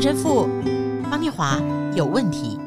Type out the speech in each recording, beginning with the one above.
陈神父方念华有问题。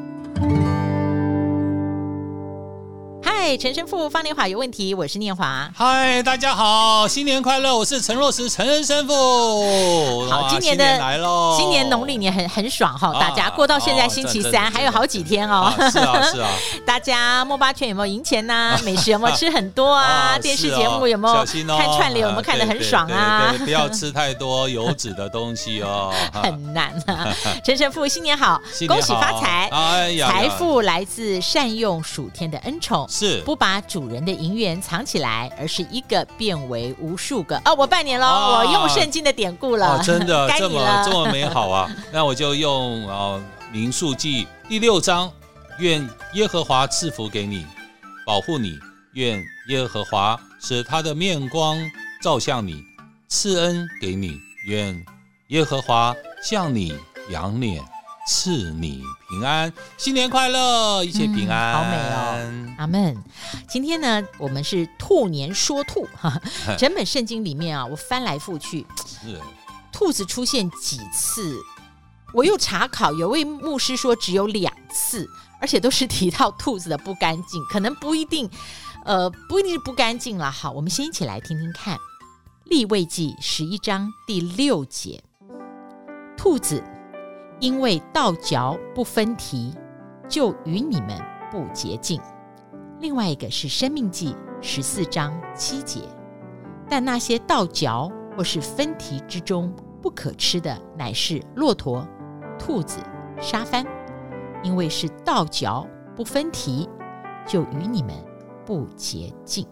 嗨，陈神父方念华有问题，我是念华。嗨，大家好，新年快乐！我是陈若石陈神父。好，今年的来喽，今年农历年很很爽哈，大家过到现在星期三还有好几天哦。是啊是啊，大家摸八圈有没有赢钱呐？美食有没有吃很多啊？电视节目有没有看串流有没有看得很爽啊？不要吃太多油脂的东西哦，很难啊。陈神父新年好，恭喜发财！哎呀，财富来自善用暑天的恩宠。是。不把主人的银元藏起来，而是一个变为无数个。哦，我拜年喽！哦、我用圣经的典故了，哦、真的 这么这么美好啊！那我就用啊《民数记》第六章，愿耶和华赐福给你，保护你；愿耶和华使他的面光照向你，赐恩给你；愿耶和华向你仰脸。赐你平安，新年快乐，一切平安，嗯、好美哦，阿门。今天呢，我们是兔年说兔哈，整本圣经里面啊，我翻来覆去，是兔子出现几次？我又查考，有位牧师说只有两次，而且都是提到兔子的不干净，可能不一定，呃，不一定是不干净了。好，我们先一起来听听看，《立位记》十一章第六节，兔子。因为倒嚼不分蹄，就与你们不洁净。另外一个是《生命记》十四章七节，但那些倒嚼或是分蹄之中不可吃的，乃是骆驼、兔子、沙帆，因为是倒嚼不分蹄，就与你们不洁净。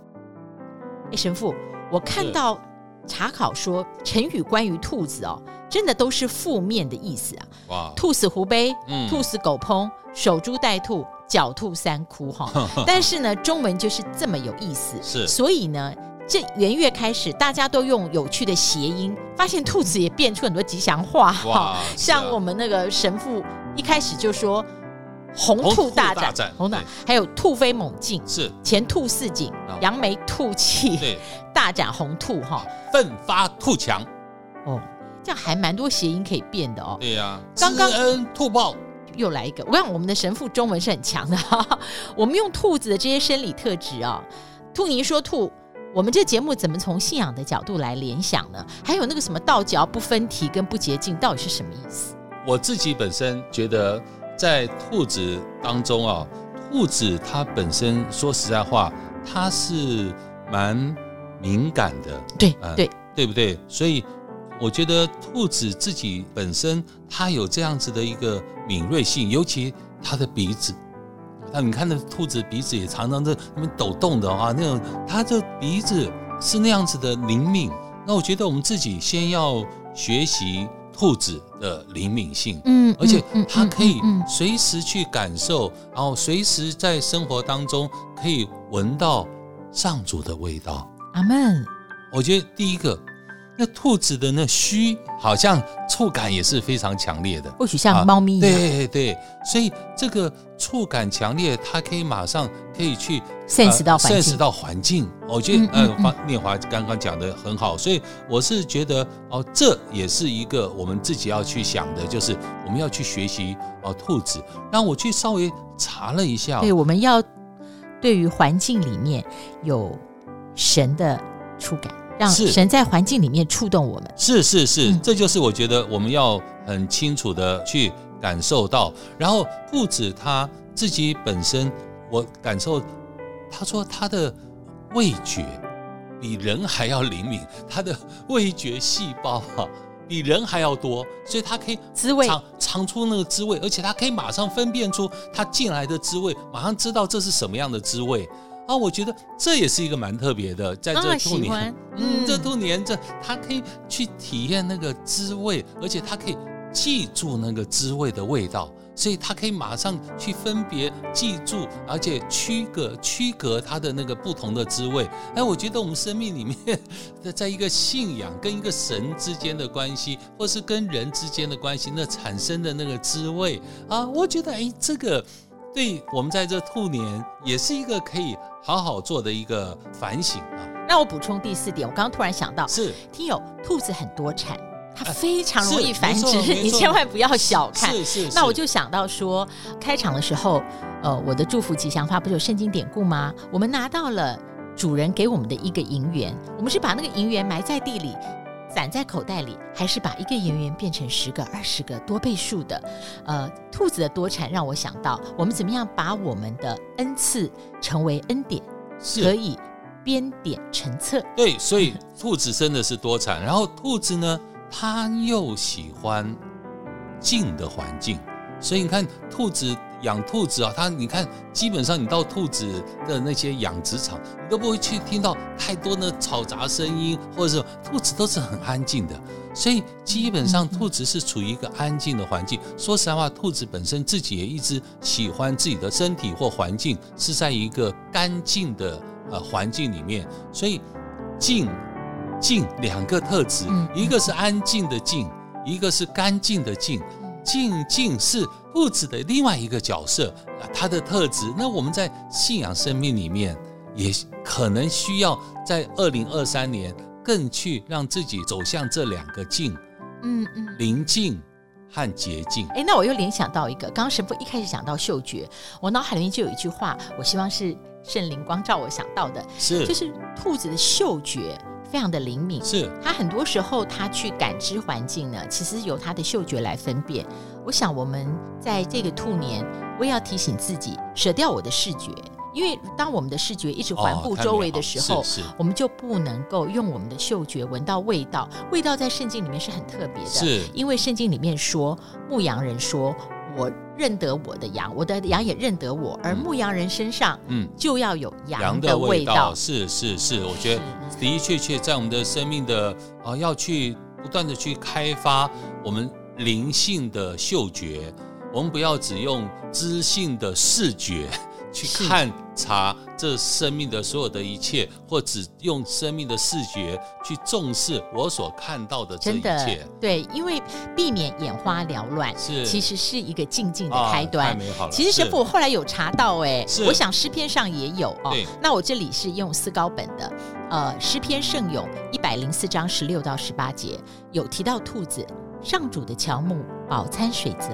哎，神父，我看到查考说成语关于兔子哦。真的都是负面的意思啊！哇，兔死狐悲，嗯，兔死狗烹，守株待兔，狡兔三窟哈。但是呢，中文就是这么有意思，是。所以呢，这元月开始，大家都用有趣的谐音，发现兔子也变出很多吉祥话哈。像我们那个神父一开始就说“红兔大战”，红兔，还有“兔飞猛进”，是前兔似锦，扬眉吐气，对，大展红兔哈，奋发兔强，哦。这样还蛮多谐音可以变的哦。对呀、啊，刚刚恩兔报又来一个。我想我们的神父中文是很强的哈。我们用兔子的这些生理特质啊、哦，兔年说兔，我们这节目怎么从信仰的角度来联想呢？还有那个什么道教不分题跟不洁净，到底是什么意思？我自己本身觉得，在兔子当中啊，兔子它本身说实在话，它是蛮敏感的。对、嗯、对，对不对？所以。我觉得兔子自己本身，它有这样子的一个敏锐性，尤其它的鼻子。那你看，那兔子鼻子也常常在那边抖动的啊，那种它的鼻子是那样子的灵敏。那我觉得我们自己先要学习兔子的灵敏性，嗯，而且它可以随时去感受，然后随时在生活当中可以闻到上主的味道。阿门。我觉得第一个。那兔子的那须好像触感也是非常强烈的，或许像猫咪一样。啊、对对，所以这个触感强烈，它可以马上可以去 sense 到 sense 到环境，我觉得呃，方念华刚刚讲的很好，所以我是觉得哦，这也是一个我们自己要去想的，就是我们要去学习哦，兔子。那我去稍微查了一下，对，我们要对于环境里面有神的触感。让神在环境里面触动我们，是是是，是，这就是我觉得我们要很清楚的去感受到。然后不止他自己本身，我感受，他说他的味觉比人还要灵敏，他的味觉细胞哈比人还要多，所以他可以滋味尝尝出那个滋味，而且他可以马上分辨出他进来的滋味，马上知道这是什么样的滋味。啊，我觉得这也是一个蛮特别的，在这兔年，嗯，这兔年这他可以去体验那个滋味，而且他可以记住那个滋味的味道，所以他可以马上去分别记住，而且区隔区隔它的那个不同的滋味。哎，我觉得我们生命里面的，在一个信仰跟一个神之间的关系，或是跟人之间的关系，那产生的那个滋味啊，我觉得哎，这个。对我们在这兔年也是一个可以好好做的一个反省啊。那我补充第四点，我刚刚突然想到，是听友兔子很多产，它非常容易繁殖，你千万不要小看。是是。那我就想到说，开场的时候，呃，我的祝福吉祥话不是有圣经典故吗？我们拿到了主人给我们的一个银元，我们是把那个银元埋在地里，攒在口袋里，还是把一个圆圆变成十个、二十个多倍数的？呃，兔子的多产让我想到，我们怎么样把我们的恩赐成为恩典，是可以编点成册。对，所以 兔子真的是多产，然后兔子呢？它又喜欢静的环境，所以你看兔子养兔子啊，它你看基本上你到兔子的那些养殖场，你都不会去听到太多的嘈杂声音，或者是兔子都是很安静的，所以基本上兔子是处于一个安静的环境。说实话，兔子本身自己也一直喜欢自己的身体或环境是在一个干净的呃环境里面，所以静。静两个特质，一个是安静的静，一个是干净的净。静静是兔子的另外一个角色啊，它的特质。那我们在信仰生命里面，也可能需要在二零二三年更去让自己走向这两个静，嗯嗯，宁静和洁净。哎，那我又联想到一个，刚刚神父一开始讲到嗅觉，我脑海里面就有一句话，我希望是圣灵光照我想到的，是就是兔子的嗅觉。非常的灵敏，是他很多时候他去感知环境呢，其实由他的嗅觉来分辨。我想我们在这个兔年，我也要提醒自己舍掉我的视觉，因为当我们的视觉一直环顾周围的时候，哦、我们就不能够用我们的嗅觉闻到味道。味道在圣经里面是很特别的，是因为圣经里面说牧羊人说。我认得我的羊，我的羊也认得我，而牧羊人身上，嗯，就要有羊的味道。味道是是是，我觉得的的确确在我们的生命的啊、呃，要去不断的去开发我们灵性的嗅觉，我们不要只用知性的视觉。去看察这生命的所有的一切，或只用生命的视觉去重视我所看到的这一切。对，因为避免眼花缭乱，是其实是一个静静的开端。啊、太美好了。其实神父我后来有查到，哎，我想诗篇上也有哦。那我这里是用思高本的，呃，诗篇圣咏一百零四章十六到十八节有提到兔子，上主的乔木，饱餐水泽，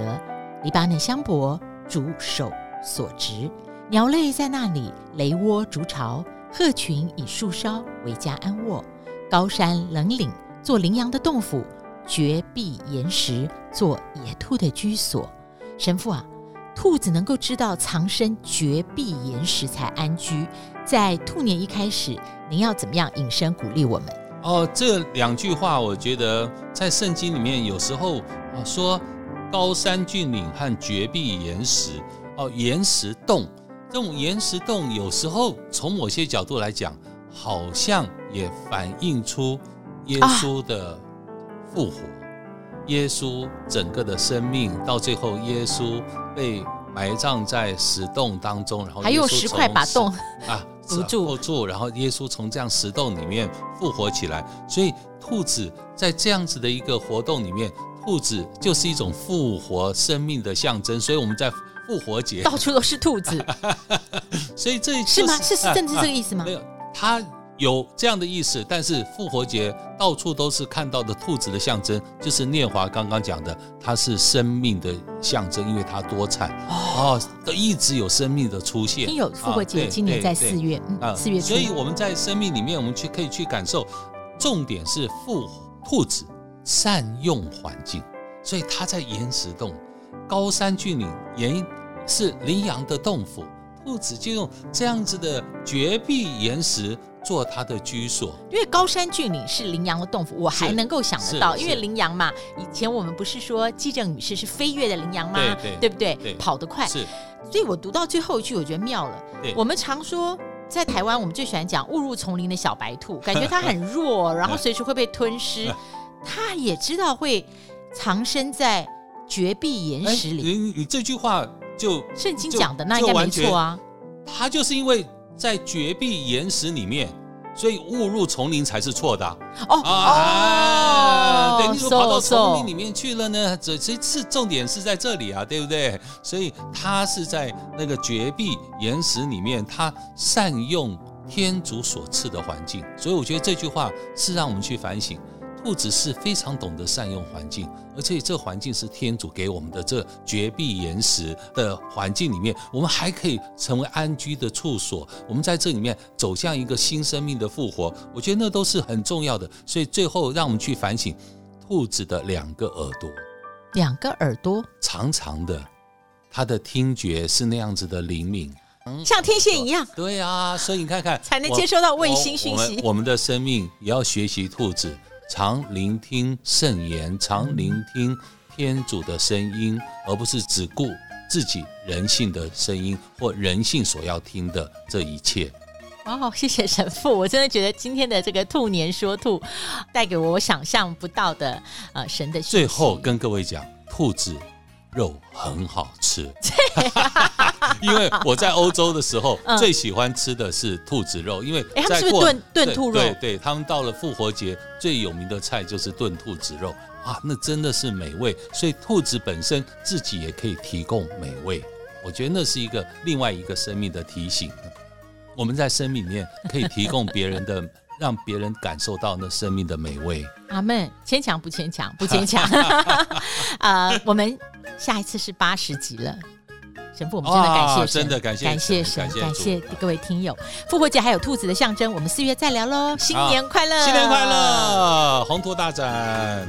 黎巴嫩香柏，主手所植。鸟类在那里垒窝筑巢，鹤群以树梢为家安卧。高山冷岭做羚羊的洞府，绝壁岩石做野兔的居所。神父啊，兔子能够知道藏身绝壁岩石才安居。在兔年一开始，您要怎么样引申鼓励我们？哦，这两句话我觉得在圣经里面有时候啊说高山峻岭和绝壁岩石哦，岩石洞。这种岩石洞有时候从某些角度来讲，好像也反映出耶稣的复活。啊、耶稣整个的生命到最后，耶稣被埋葬在石洞当中，然后还用石块把洞啊 堵住住，然后耶稣从这样石洞里面复活起来。所以兔子在这样子的一个活动里面，兔子就是一种复活生命的象征。所以我们在。复活节到处都是兔子，所以这是，是吗？是是，甚至这个意思吗？没有，它有这样的意思。但是复活节到处都是看到的兔子的象征，就是念华刚刚讲的，它是生命的象征，因为它多产哦，都一直有生命的出现。有复活节，今年在四月，嗯，四月初。所以我们在生命里面，我们去可以去感受，重点是复兔子善用环境，所以它在岩石洞、高山峻岭岩。是羚羊的洞府，兔子就用这样子的绝壁岩石做它的居所。因为高山峻岭是羚羊的洞府，我还能够想得到，因为羚羊嘛，以前我们不是说季正女士是飞跃的羚羊吗？对，对，对不对？对，跑得快。是，所以我读到最后一句，我觉得妙了。对，我们常说在台湾，我们最喜欢讲误入丛林的小白兔，感觉它很弱，然后随时会被吞噬。它也知道会藏身在绝壁岩石里。你你这句话。就圣经讲的那应该没错啊，他就是因为在绝壁岩石里面，所以误入丛林才是错的哦啊！对，你说跑到丛林里面去了呢？这这是重点是在这里啊，对不对？所以他是在那个绝壁岩石里面，他善用天主所赐的环境。所以我觉得这句话是让我们去反省，兔子是非常懂得善用环境，而且这环境是天主给我们的这绝壁岩石的环境里面，我们还可以成为安居的处所。我们在这里面走向一个新生命的复活，我觉得那都是很重要的。所以最后让我们去反省兔子的两个耳朵，两个耳朵长长的，它的听觉是那样子的灵敏。像天线一样，对啊，所以你看看，才能接收到卫星讯息。我，我，我们的生命也要学习兔子，常聆听圣言，常聆听天主的声音，而不是只顾自己人性的声音或人性所要听的这一切。哦，谢谢神父，我真的觉得今天的这个兔年说兔，带给我我想象不到的呃神的。最后跟各位讲，兔子。肉很好吃，因为我在欧洲的时候最喜欢吃的是兔子肉，因为在炖炖兔肉，对对，他们到了复活节最有名的菜就是炖兔子肉啊，那真的是美味。所以兔子本身自己也可以提供美味，我觉得那是一个另外一个生命的提醒。我们在生命里面可以提供别人的。让别人感受到那生命的美味。阿门，牵强不牵强，不牵强。啊、呃，我们下一次是八十集了，神父，我们真的感谢神，真的感谢感谢神，感谢各位听友。复活节还有兔子的象征，我们四月再聊喽。新年快乐，新年快乐，宏图大展。